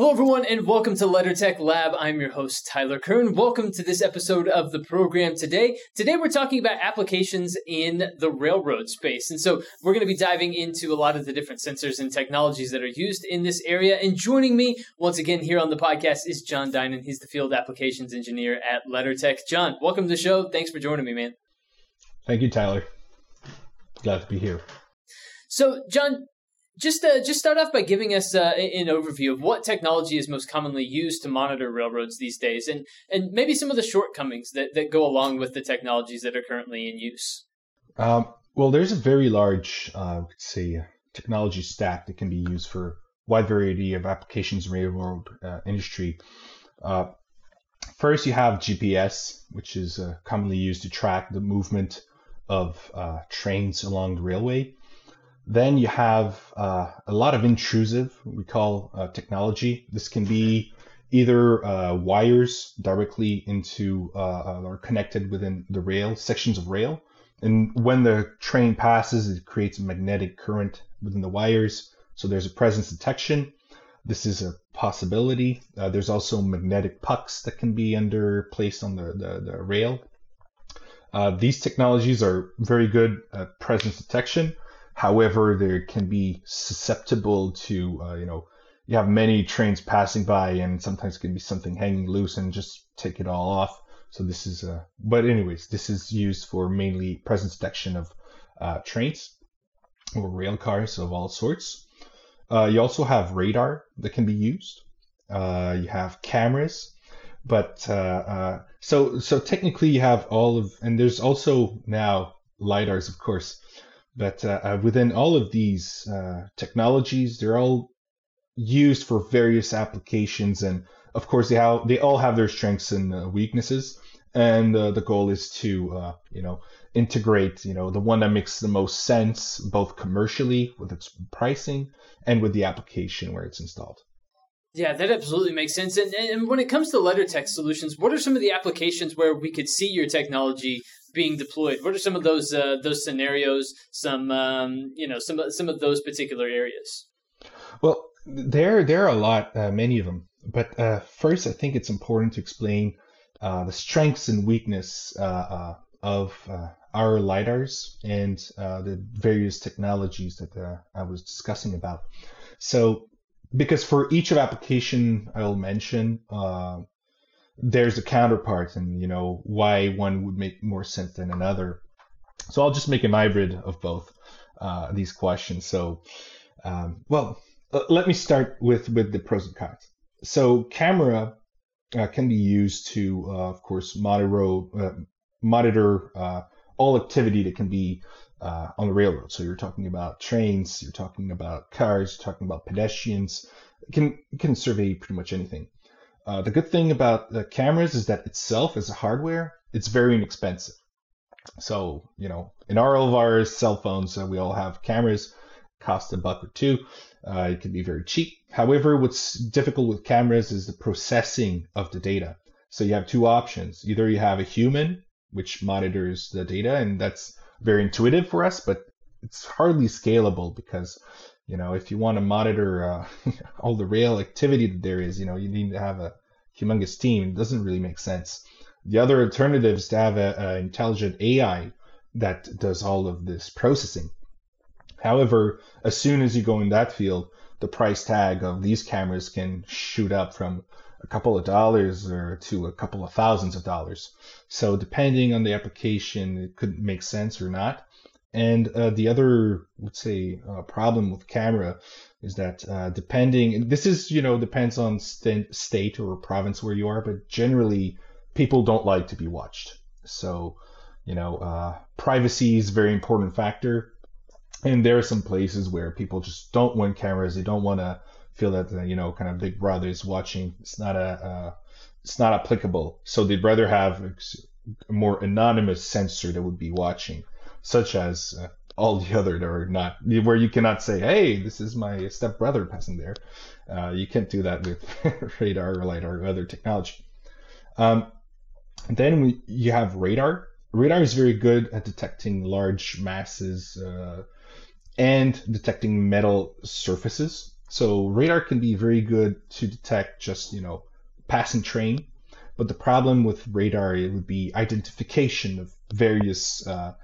Hello, everyone, and welcome to LeddarTech Lab. I'm your host, Tyler Kern. Welcome to this episode of the program today. Today, we're talking about applications in the railroad space. And so, we're going to be diving into a lot of the different sensors and technologies that are used in this area. And joining me once again here on the podcast is John Dinan. He's the field applications engineer at LeddarTech. John, welcome to the show. Thanks for joining me, man. Thank you, Tyler. Glad to be here. So, John, just uh, just start off by giving us uh, an overview of what technology is most commonly used to monitor railroads these days, and and maybe some of the shortcomings that, that go along with the technologies that are currently in use. Um, well, there's a very large, uh, say, technology stack that can be used for wide variety of applications in railroad uh, industry. Uh, first, you have GPS, which is uh, commonly used to track the movement of trains along the railway. Then you have uh, a lot of intrusive, we call uh, technology. This can be either uh, wires directly into uh, uh, or connected within the rail, sections of rail. And when the train passes, it creates a magnetic current within the wires. So there's a presence detection. This is a possibility. Uh, there's also magnetic pucks that can be under placed on the, the, the rail. these technologies are very good at presence detection However, they can be susceptible to, uh, you know, you have many trains passing by and sometimes can be something hanging loose and just take it all off. So this is, uh, but anyways, this is used for mainly presence detection of uh, trains or rail cars of all sorts. Uh, you also have radar that can be used. Uh, you have cameras, but uh, uh, so so technically you have all of, and there's also now lidars, of course. But uh, uh, within all of these uh, technologies, they're all used for various applications, and of course, they have they all have their strengths and uh, weaknesses. And uh, the goal is to you know integrate you know the one that makes the most sense, both commercially with its pricing and with the application where it's installed. Yeah, that absolutely makes sense. And, and when it comes to LeddarTech solutions, what are some of the applications where we could see your technology being deployed? What are some of those uh, those scenarios? Some um, you know some some of those particular areas. Well, there there are a lot, uh, many of them. But uh, first, I think it's important to explain uh, the strengths and weakness uh, uh, of our lidars and the various technologies that I was discussing about. So, because for each of application I'll mention, there's a counterpart and you know why one would make more sense than another. So i'll just make an hybrid of both uh, these questions. So um, well uh, let me start with with the pros and cons. So camera uh, can be used to uh, of course monitor uh, monitor uh, all activity that can be on the railroad so you're talking about trains you're talking about cars you're talking about pedestrians it can it can survey pretty much anything uh, the good thing about the cameras is that itself as a hardware, it's very inexpensive. So, you know, in all of our cell phones, uh, we all have cameras, cost a buck or two. Uh, it can be very cheap. However, what's difficult with cameras is the processing of the data. So you have two options. Either you have a human, which monitors the data, and that's very intuitive for us, but it's hardly scalable because you know if you want to monitor uh, all the rail activity that there is you know you need to have a humongous team, it doesn't really make sense. The other alternative is to have an intelligent AI that does all of this processing. However, as soon as you go in that field, the price tag of these cameras can shoot up from a couple of dollars or to a couple of thousands of dollars. So depending on the application, it could make sense or not. And uh, the other, let's say, uh, problem with camera is that uh, depending, this is, you know, depends on st- state or province where you are, but generally people don't like to be watched. So, you know, uh, privacy is a very important factor. And there are some places where people just don't want cameras. They don't want to feel that, you know, kind of Big Brother is watching. It's not a, uh, it's not applicable. So they'd rather have a more anonymous sensor that would be watching such as uh, all the other that are not where you cannot say, "Hey, this is my stepbrother passing there." Uh, you can't do that with radar or lidar or other technology. Um, then we, you have radar. Radar is very good at detecting large masses uh, and detecting metal surfaces. So radar can be very good to detect just you know passing train, but the problem with radar it would be identification of various uh,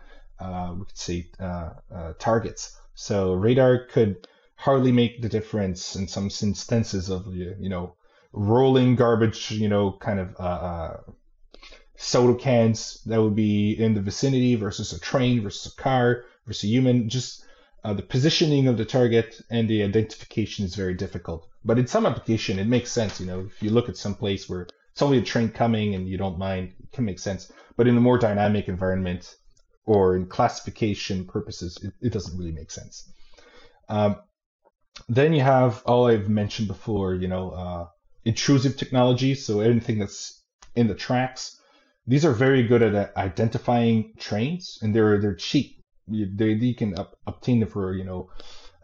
uh, we could say uh, uh, targets. So radar could hardly make the difference in some instances of you know rolling garbage, you know, kind of uh, uh, soda cans that would be in the vicinity versus a train versus a car versus a human. Just uh, the positioning of the target and the identification is very difficult. But in some application, it makes sense. You know, if you look at some place where it's only a train coming and you don't mind, it can make sense. But in a more dynamic environment or in classification purposes, it, it doesn't really make sense. Um, then you have all I've mentioned before, you know, uh, intrusive technology. So anything that's in the tracks. These are very good at uh, identifying trains, and they're they're cheap. You, they can up, obtain them for you know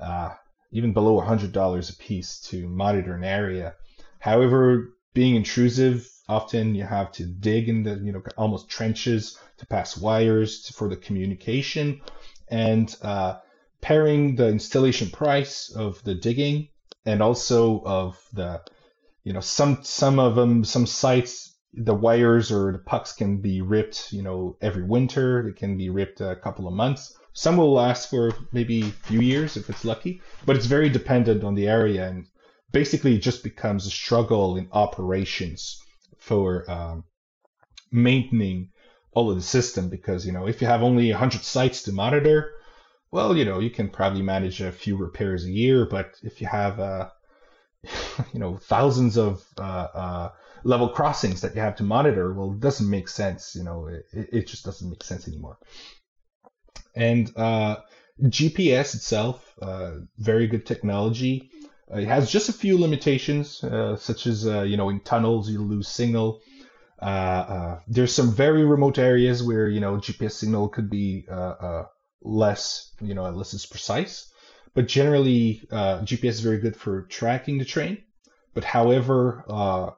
uh, even below a hundred dollars a piece to monitor an area. However, being intrusive, often you have to dig in the you know almost trenches to pass wires for the communication, and uh, pairing the installation price of the digging and also of the you know some some of them some sites the wires or the pucks can be ripped you know every winter. It can be ripped a couple of months. Some will last for maybe a few years if it's lucky but it's very dependent on the area and basically it just becomes a struggle in operations for um, maintaining all of the system because you know if you have only 100 sites to monitor well you know you can probably manage a few repairs a year but if you have uh, you know thousands of uh, uh, level crossings that you have to monitor well it doesn't make sense you know it, it just doesn't make sense anymore. And uh, gps itself uh, very good technology. Uh, it has just a few limitations uh, such as you know in tunnels you lose signal. There's some very remote areas where you know gps signal could be less you know less as precise. But generally, uh, GPS is very good for tracking the train. But however, uh,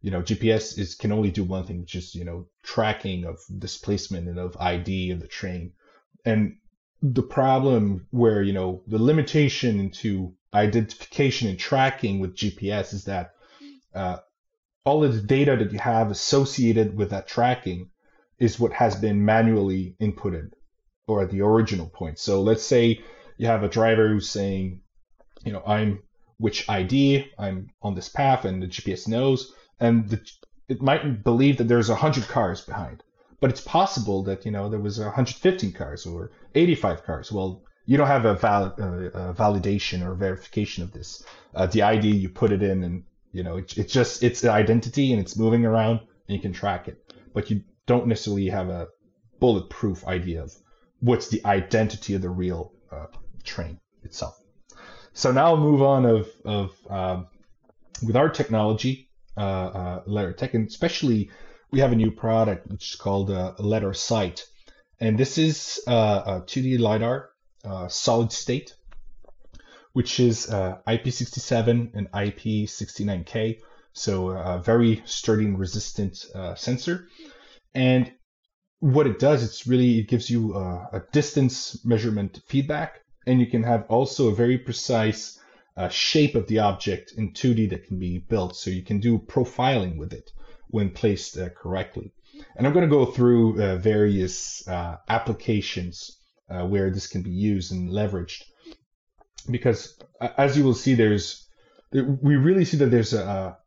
you know, GPS is can only do one thing, which is you know tracking of displacement and of ID of the train. And the problem where you know the limitation into identification and tracking with GPS is that uh, all of the data that you have associated with that tracking is what has been manually inputted or at the original point. So let's say you have a driver who's saying, you know, I'm which ID, I'm on this path, and the GPS knows, and the, it might believe that there's 100 cars behind. But it's possible that, you know, there was 115 cars or 85 cars. Well, you don't have a, val- uh, a validation or verification of this. Uh, the ID, you put it in, and, you know, it, it's just, it's an identity and it's moving around, and you can track it. But you don't necessarily have a bulletproof idea of what's the identity of the real uh, train itself. So now I'll move on of, of um, with our technology, uh, uh, LiDAR and especially we have a new product which is called uh, LeddarSight. And this is a 2D LiDAR, solid state, which is uh, IP67 and IP69K. So a very sturdy and resistant sensor. And what it does, it's really, it gives you a distance measurement feedback and you can have also a very precise uh, shape of the object in 2D that can be built. So you can do profiling with it when placed uh, correctly. And I'm going to go through uh, various uh, applications uh, where this can be used and leveraged. Because as you will see, there's we really see that there's a, a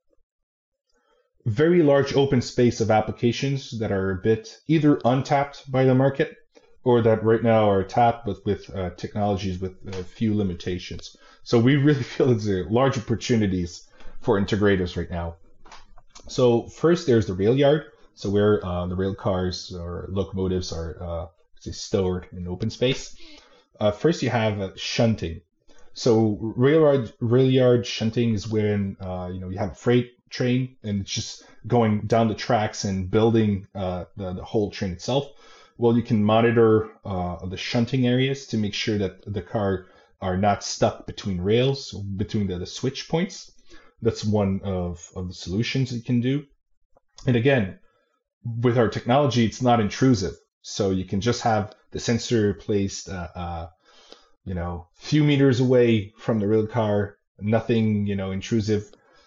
very large open space of applications that are a bit either untapped by the market or that right now are tapped with with uh, technologies with a few limitations. So we really feel there's a large opportunities for integrators right now. So first, there's the rail yard. So where uh, the rail cars or locomotives are uh, stored in open space. Uh, first, you have uh, shunting. So rail yard, rail yard shunting is when uh, you know you have a freight train and it's just going down the tracks and building the, the whole train itself well, you can monitor uh, the shunting areas to make sure that the car are not stuck between rails, between the, the switch points. That's one of, of the solutions you can do. And again, with our technology, it's not intrusive. So you can just have the sensor placed, uh, uh, you know, few meters away from the rail car, nothing you know intrusive.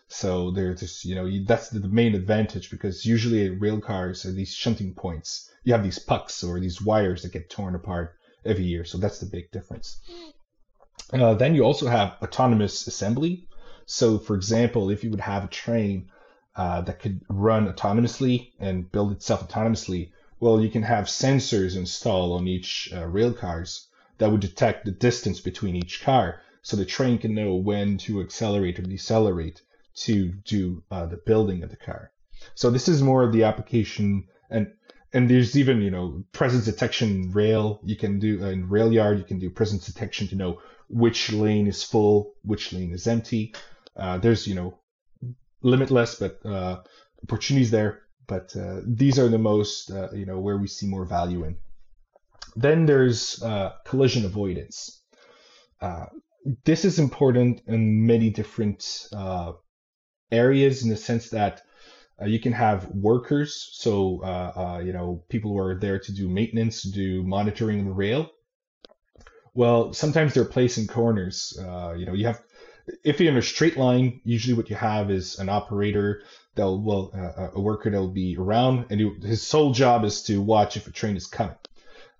So there's just you know that's the main advantage because usually rail cars are these shunting points. You have these pucks or these wires that get torn apart every year. So that's the big difference. Uh, then you also have autonomous assembly. So for example, if you would have a train uh, that could run autonomously and build itself autonomously, well, you can have sensors installed on each uh, rail cars that would detect the distance between each car, so the train can know when to accelerate or decelerate to do uh, the building of the car. So this is more of the application, and and there's even you know presence detection rail. You can do uh, in rail yard. You can do presence detection to know which lane is full, which lane is empty. Uh, there's you know limitless, but uh, opportunities there. But uh, these are the most uh, you know where we see more value in. Then there's uh, collision avoidance. This is important in many different areas in the sense that uh, you can have workers, so uh, uh, you know people who are there to do maintenance, do monitoring the rail. Well, sometimes they're placed in corners. you know, you have if you're in a straight line, usually what you have is an operator that will, a worker that will be around, and his sole job is to watch if a train is coming.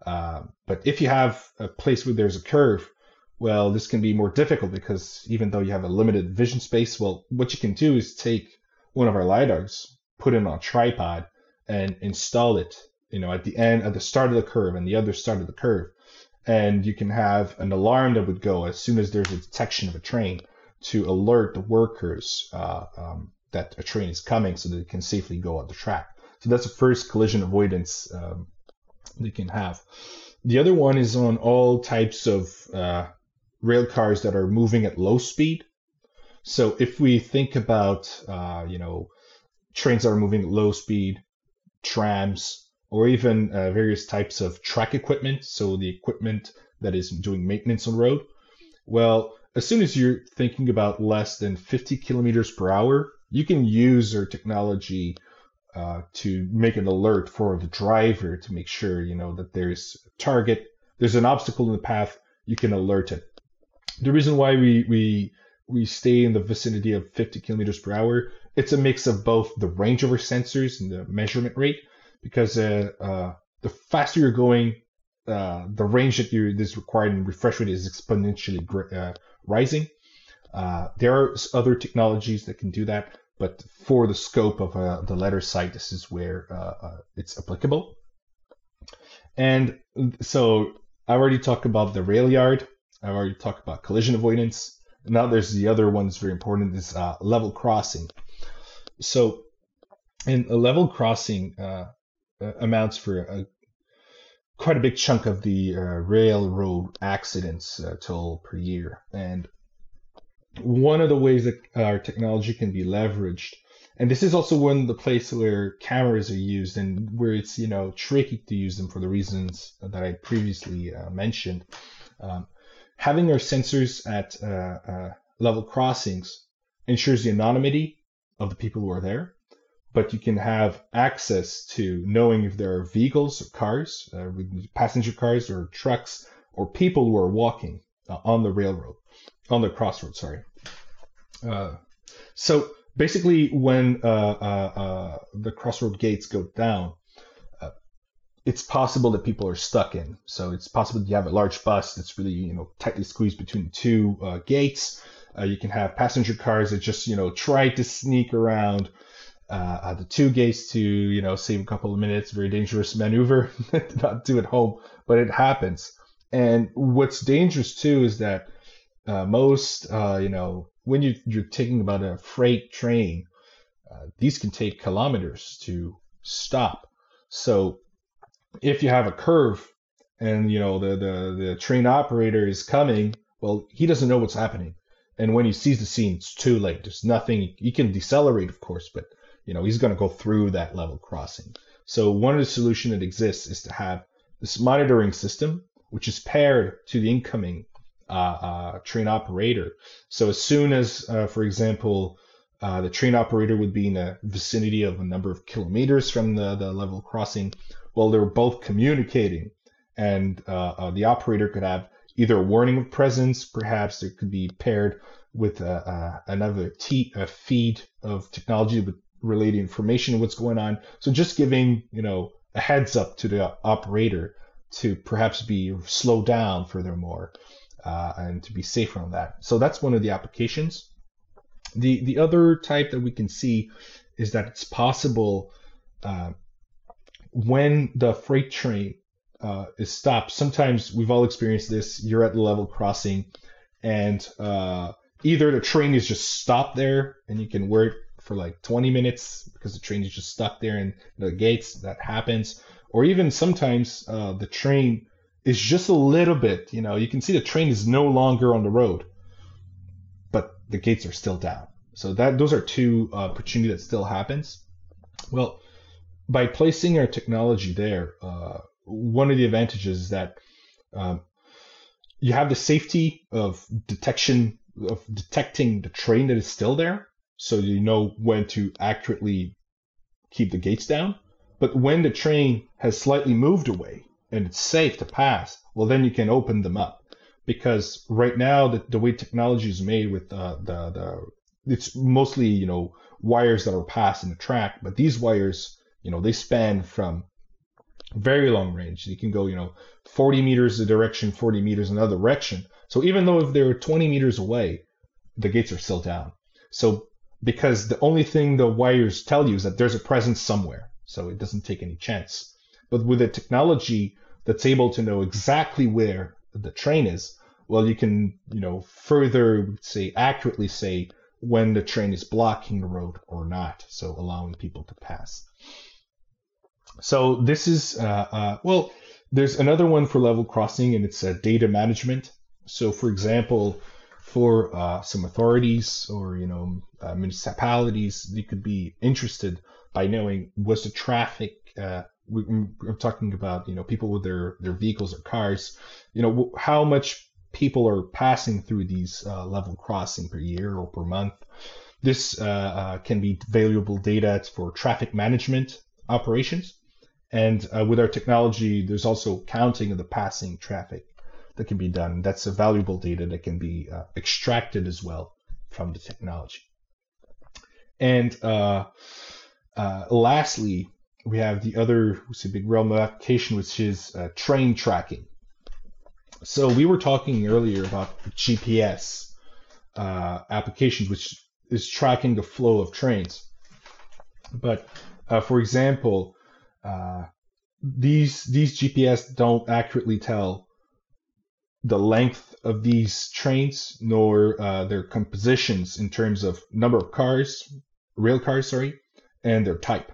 Uh, but if you have a place where there's a curve, well, this can be more difficult because even though you have a limited vision space, well, what you can do is take one of our lidars, put it on a tripod, and install it, you know, at the end, at the start of the curve and the other start of the curve, and you can have an alarm that would go as soon as there's a detection of a train to alert the workers uh, um, that a train is coming, so that it can safely go on the track. So that's the first collision avoidance um, they can have. The other one is on all types of uh, rail cars that are moving at low speed. So if we think about, uh, you know, trains that are moving at low speed, trams, or even uh, various types of track equipment, so the equipment that is doing maintenance on road, well, as soon as you're thinking about less than 50 kilometers per hour, you can use our technology uh, to make an alert for the driver to make sure you know that there's a target, there's an obstacle in the path, you can alert it. The reason why we we we stay in the vicinity of 50 kilometers per hour, it's a mix of both the range of our sensors and the measurement rate, because uh, uh, the faster you're going, uh, the range that you is required in refresh rate is exponentially uh, rising. Uh, there are other technologies that can do that, but for the scope of uh, the LeddarSight, this is where it's applicable. And so I already talked about the rail yard. I already talked about collision avoidance. Now there's the other one that's very important is uh, level crossing. So in a level crossing uh, amounts for a, quite a big chunk of the uh, railroad accidents toll per year. And one of the ways that our technology can be leveraged and this is also one of the places where cameras are used and where it's you know tricky to use them for the reasons that I previously uh, mentioned. Um, having our sensors at uh, uh, level crossings ensures the anonymity of the people who are there, but you can have access to knowing if there are vehicles or cars, uh, passenger cars or trucks or people who are walking uh, on the railroad on the crossroads. Sorry. Uh, so basically, when uh, the crossroad gates go down, it's possible that people are stuck in. So it's possible you have a large bus that's really you know tightly squeezed between two uh, gates. you can have passenger cars that just you know try to sneak around. the two gates to you know save a couple of minutes very dangerous maneuver not do at home but it happens and what's dangerous too is that uh, most, uh, you know, when you, you're taking about a freight train, uh, these can take kilometers to stop. So if you have a curve and you know the, the the train operator is coming, well, he doesn't know what's happening, and when he sees the scene, it's too late. There's nothing. He can decelerate, of course, but you know he's going to go through that level crossing. So one of the solution that exists is to have this monitoring system, which is paired to the incoming uh, uh, train operator. So as soon as, uh, for example, the train operator would be in a vicinity of a number of kilometers from the, the level crossing, well, they're both communicating, and the operator could have either a warning of presence, perhaps it could be paired with uh, uh, another t- a feed of technology with related information what's going on. So just giving you know a heads up to the operator to perhaps be slowed down furthermore uh, and to be safer on that. So that's one of the applications. The the other type that we can see is that it's possible uh, when the freight train uh, is stopped. Sometimes we've all experienced this. You're at the level crossing, and uh, either the train is just stopped there, and you can wait for like 20 minutes because the train is just stuck there in the gates. That happens, or even sometimes uh, the train is just a little bit. You know, you can see the train is no longer on the road, but the gates are still down. So that those are two uh, opportunity that still happens. Well, by placing our technology there, uh, one of the advantages is that um, you have the safety of detection of detecting the train that is still there, so you know when to accurately keep the gates down. But when the train has slightly moved away and it's safe to pass, well, then you can open them up. Because right now, the, the way technology is made with uh, the, the, it's mostly, you know, wires that are passed in the track, but these wires, you know, they span from very long range. You can go, you know, 40 meters in a direction, 40 meters another direction. So even though if they're 20 meters away, the gates are still down. So because the only thing the wires tell you is that there's a presence somewhere. So it doesn't take any chance. But with a technology that's able to know exactly where the train is, well, you can, you know, further say accurately say when the train is blocking the road or not. So allowing people to pass. So this is, uh, uh, well, there's another one for level crossing and it's uh, data management. So for example, for uh, some authorities or, you know, uh, municipalities, they could be interested by knowing what's the traffic, uh, we, are talking about, you know, people with their, their vehicles or cars, you know, how much people are passing through these level crossing per year or per month. This can be valuable data for traffic management operations. And uh, with our technology, there's also counting of the passing traffic that can be done. That's a valuable data that can be uh, extracted as well from the technology. And uh, uh lastly, we have the other a big realm of application, which is uh, train tracking. So we were talking earlier about GPS uh, applications, which is tracking the flow of trains. But for example, uh, these these GPS don't accurately tell the length of these trains nor uh, their compositions in terms of number of cars, rail cars, sorry, and their type.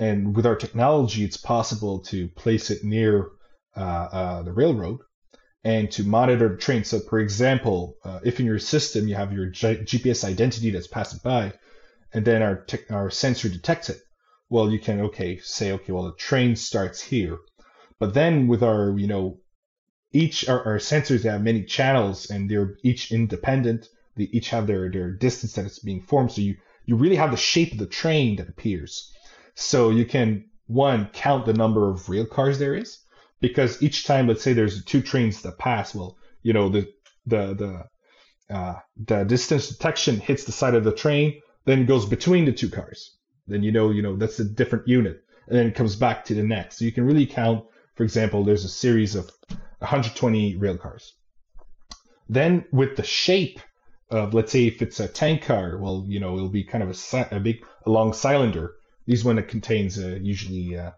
And with our technology, it's possible to place it near uh, uh, the railroad and to monitor the train. So, for example, uh, if in your system you have your G- GPS identity that's passing by, and then our te- our sensor detects it, well, you can, okay, say, okay, well, the train starts here. But then with our, you know, each, our, our sensors have many channels and they're each independent. They each have their, their distance that it's being formed. So you, you really have the shape of the train that appears. So you can, one, count the number of rail cars there is because each time, let's say there's two trains that pass, well, you know, the, the, the, uh, the distance detection hits the side of the train, then goes between the two cars then you know, you know, that's a different unit. And then it comes back to the next. So you can really count, for example, there's a series of 120 rail cars. Then with the shape of, let's say if it's a tank car, well, you know, it'll be kind of a, a big, a long cylinder. These one that contains uh, usually, uh,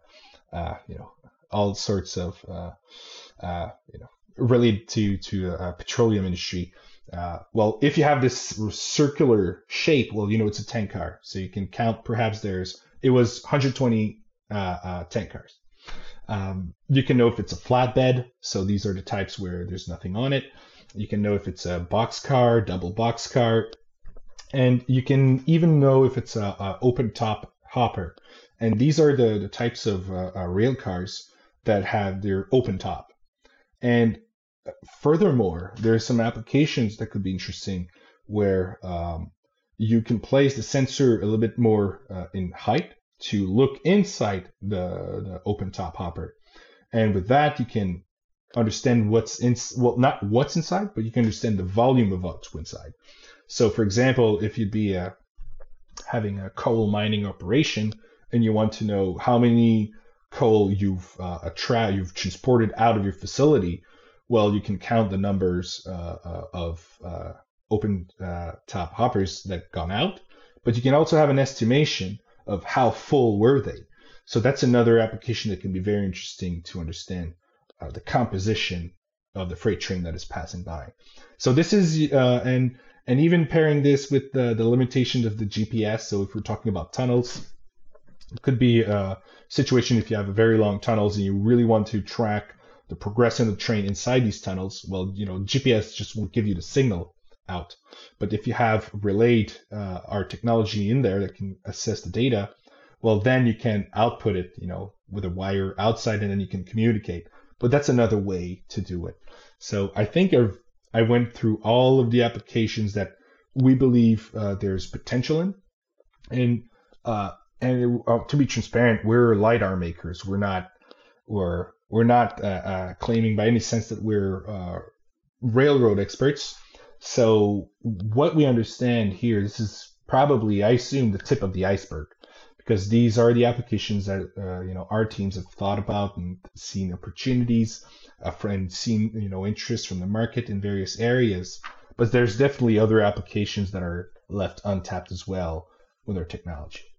uh, you know, all sorts of, uh, uh, you know, related to to uh, petroleum industry. Well, if you have this circular shape, well, you know it's a tank car. So you can count. Perhaps there's it was 120 uh, uh, tank cars. Um, you can know if it's a flatbed. So these are the types where there's nothing on it. You can know if it's a box car, double box car, and you can even know if it's a, a open top hopper. And these are the, the types of uh, uh, rail cars that have their open top. And furthermore, there are some applications that could be interesting where um, you can place the sensor a little bit more uh, in height to look inside the, the open top hopper. And with that, you can understand what's in, well, not what's inside, but you can understand the volume of what's inside. So, for example, if you'd be uh, having a coal mining operation and you want to know how many coal you've uh, you've transported out of your facility, well, you can count the numbers uh, uh of uh, open uh, top hoppers that gone out, but you can also have an estimation of how full were they. So that's another application that can be very interesting to understand uh, the composition of the freight train that is passing by. So this is and and even pairing this with the, the limitations of the GPS. So if we're talking about tunnels, it could be a situation if you have a very long tunnels and you really want to track the progression of the train inside these tunnels. Well, you know GPS just won't give you the signal out. But if you have relayed uh, our technology in there that can assess the data, well, then you can output it, you know, with a wire outside, and then you can communicate. But that's another way to do it. So I think I've, I went through all of the applications that we believe uh, there's potential in, and uh, and uh, to be transparent, we're lidar makers. We're not we're we're not uh, uh, claiming by any sense that we're uh, railroad experts. So what we understand here, this is probably, I assume, the tip of the iceberg, because these are the applications that uh, you know our teams have thought about and seen opportunities, uh, and seen you know interest from the market in various areas. But there's definitely other applications that are left untapped as well with our technology.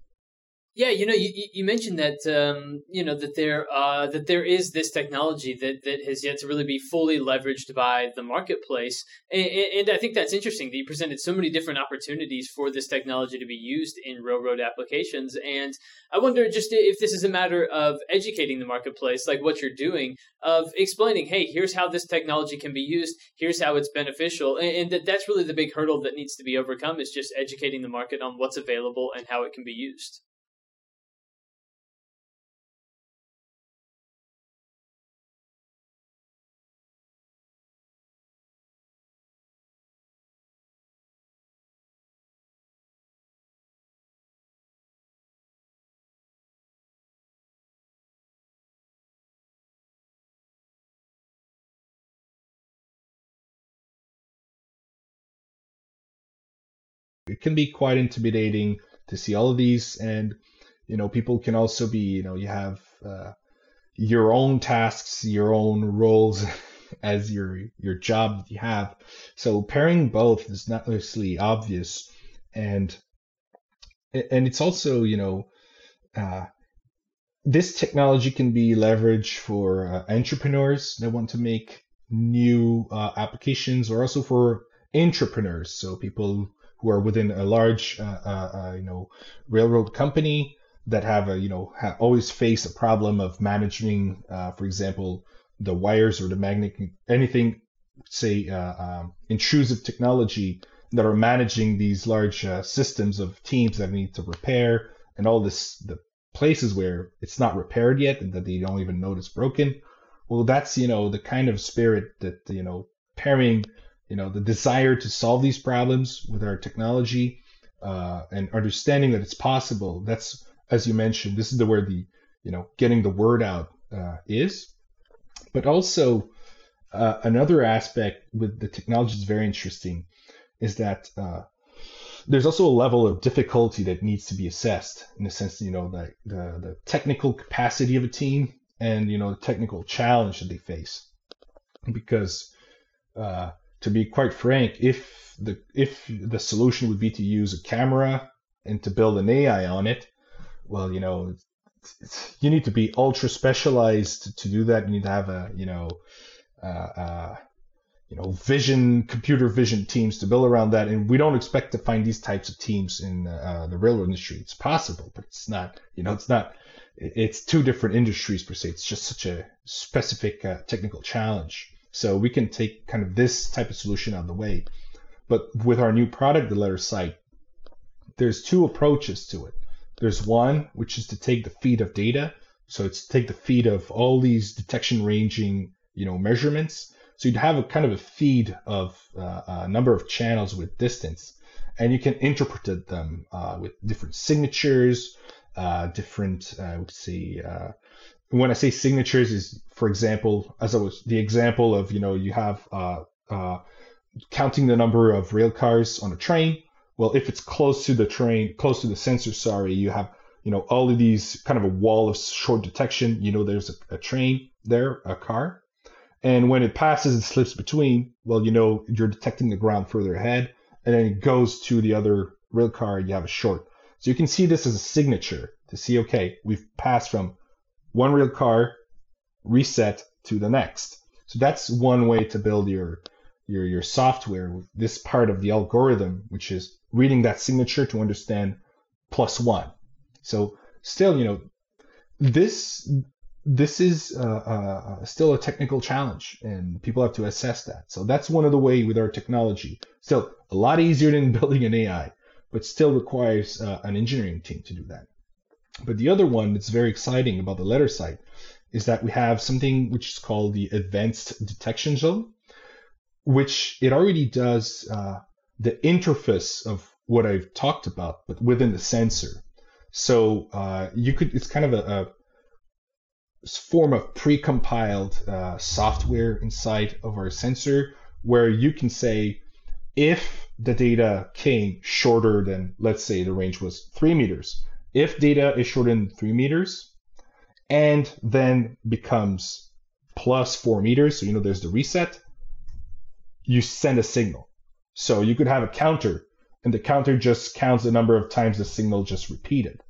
Yeah, you know, you, you mentioned that um, you know that there uh, that there is this technology that, that has yet to really be fully leveraged by the marketplace, and, and, I think that's interesting that you presented so many different opportunities for this technology to be used in railroad applications. And I wonder just if this is a matter of educating the marketplace, like what you're doing, of explaining, hey, here's how this technology can be used, here's how it's beneficial, and, and that that's really the big hurdle that needs to be overcome is just educating the market on what's available and how it can be used. Can be quite intimidating to see all of these. And you know people can also be you know you have uh, your own tasks your own roles as your your job that you have. So pairing both is not necessarily obvious. And and it's also you know uh, this technology can be leveraged for uh, entrepreneurs that want to make new uh, applications or also for entrepreneurs. So people who are within a large, uh, uh, uh, you know, railroad company that have a, you know, have always face a problem of managing, for example, the wires or the magnetic anything, say, um, intrusive technology that are managing these large uh, systems of teams that need to repair and all this the places where it's not repaired yet and that they don't even it's broken. Well that's you know the kind of spirit that you know pairing you know the desire to solve these problems with our technology uh, and understanding that it's possible. That's as you mentioned this is the where the you know getting the word out uh, is. But also uh, another aspect with the technology is very interesting is that uh, there's also a level of difficulty that needs to be assessed in the sense you know the, the, the technical capacity of a team and you know the technical challenge that they face. Because uh, to be quite frank, if the if the solution would be to use a camera and to build an AI on it, well, you know, you need to be ultra specialized to do that. You need to have a you know, uh, uh, you know, vision computer vision teams to build around that. And we don't expect to find these types of teams in uh, the railroad industry. It's possible, but it's not. You know, it's not. It's two different industries per se. It's just such a specific uh, technical challenge. So we can take kind of this type of solution out of the way. But with our new product, the LeddarSight, there's two approaches to it. There's one, which is to take the feed of data. So it's take the feed of all these detection ranging, you know, measurements. So you'd have a kind of a feed of uh, a number of channels with distance, and you can interpret them uh, with different signatures, uh, different, uh, I would say, uh, when I say signatures is, for example, as I was the example of, you know, you have uh, uh, counting the number of rail cars on a train. Well, if it's close to the train, close to the sensor, sorry, you have you know all of these kind of a wall of short detection. You know there's a, a train there, a car, and when it passes and slips between, well, you know you're detecting the ground further ahead, and then it goes to the other rail car. You have a short. So you can see this as a signature to see, okay, we've passed from one real car, reset to the next. So that's one way to build your your your software this part of the algorithm, which is reading that signature to understand plus one. So still, you know, this this is uh, uh, still a technical challenge, and people have to assess that. So that's one of the way with our technology. Still, a lot easier than building an AI, but still requires uh, an engineering team to do that. But the other one that's very exciting about the LeddarSight is that we have something which is called the Advanced Detection Zone, which it already does uh, the interface of what I've talked about, but within the sensor. So uh, you could, it's kind of a, a form of precompiled uh, software inside of our sensor where you can say if the data came shorter than, let's say the range was three meters, if data is shorter than three meters and then becomes plus four meters, so you know there's the reset, you send a signal. So you could have a counter and the counter just counts the number of times the signal just repeated.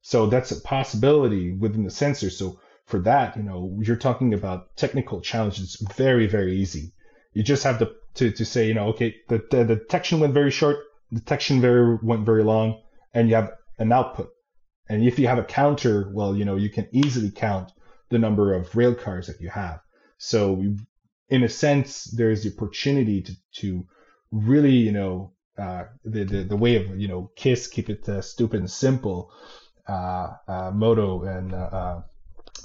So that's a possibility within the sensor. So for that, you know, you're talking about technical challenges. Very, very easy. You just have to, to, to say, you know, okay, the, the, the detection went very short, detection very went very long, and you have an output. And if you have a counter, well, you know, you can easily count the number of rail cars that you have. So in a sense, there's the opportunity to, to really, you know, uh, the, the, the way of, you know, KISS, keep it uh, stupid and simple, uh, uh Modo and uh, uh,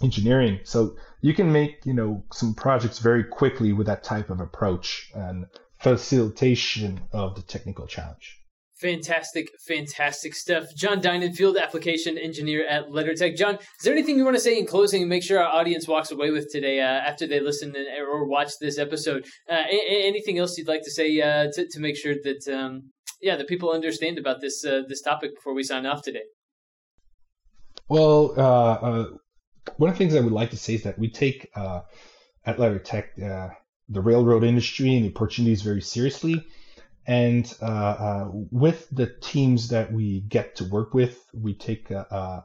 engineering. So you can make, you know, some projects very quickly with that type of approach and facilitation of the technical challenge. Fantastic, fantastic stuff. John Dinan, field application engineer at LeddarTech. John, is there anything you want to say in closing and make sure our audience walks away with today uh, after they listen or watch this episode? Uh, anything else you'd like to say uh, to, to make sure that, um, yeah, the people understand about this uh, this topic before we sign off today? Well, uh, uh, one of the things I would like to say is that we take at LeddarTech the railroad industry and the opportunities very seriously and uh, uh, with the teams that we get to work with, we take, uh, uh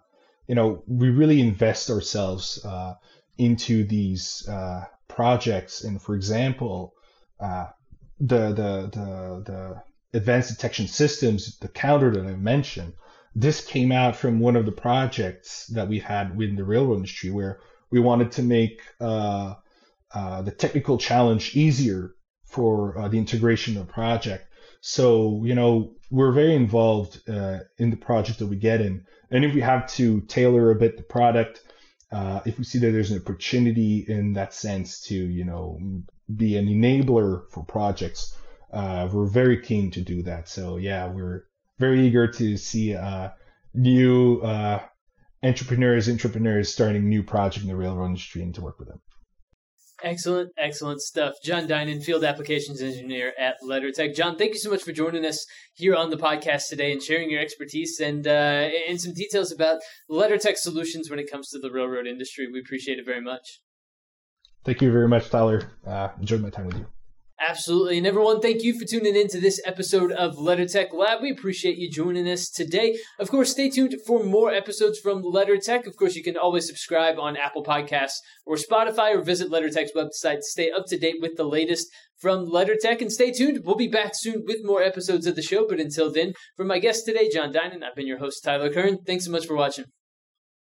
you know, we really invest ourselves uh, into these uh, projects. And for example, the, the, the, the advanced detection systems, the counter that I mentioned, this came out from one of the projects that we had within the railroad industry where we wanted to make the technical challenge easier for uh, the integration of the project. So, you know, we're very involved uh, in the project that we get in. And if we have to tailor a bit the product, uh, if we see that there's an opportunity in that sense to, you know, be an enabler for projects, uh, we're very keen to do that. So, yeah, we're very eager to see uh, new uh, entrepreneurs, entrepreneurs starting new projects in the railroad industry and to work with them. Excellent, excellent stuff. John Dinan, Field Applications Engineer at LeddarTech. John, thank you so much for joining us here on the podcast today and sharing your expertise and uh, and some details about LeddarTech solutions when it comes to the railroad industry. We appreciate it very much. Thank you very much, Tyler. Uh, enjoyed my time with you. Absolutely. And everyone, thank you for tuning in to this episode of LeddarTech Lab. We appreciate you joining us today. Of course, stay tuned for more episodes from LeddarTech. Of course, you can always subscribe on Apple Podcasts or Spotify or visit LeddarTech's website to stay up to date with the latest from LeddarTech. And stay tuned. We'll be back soon with more episodes of the show. But until then, for my guest today, John Dinan, I've been your host, Tyler Kern. Thanks so much for watching.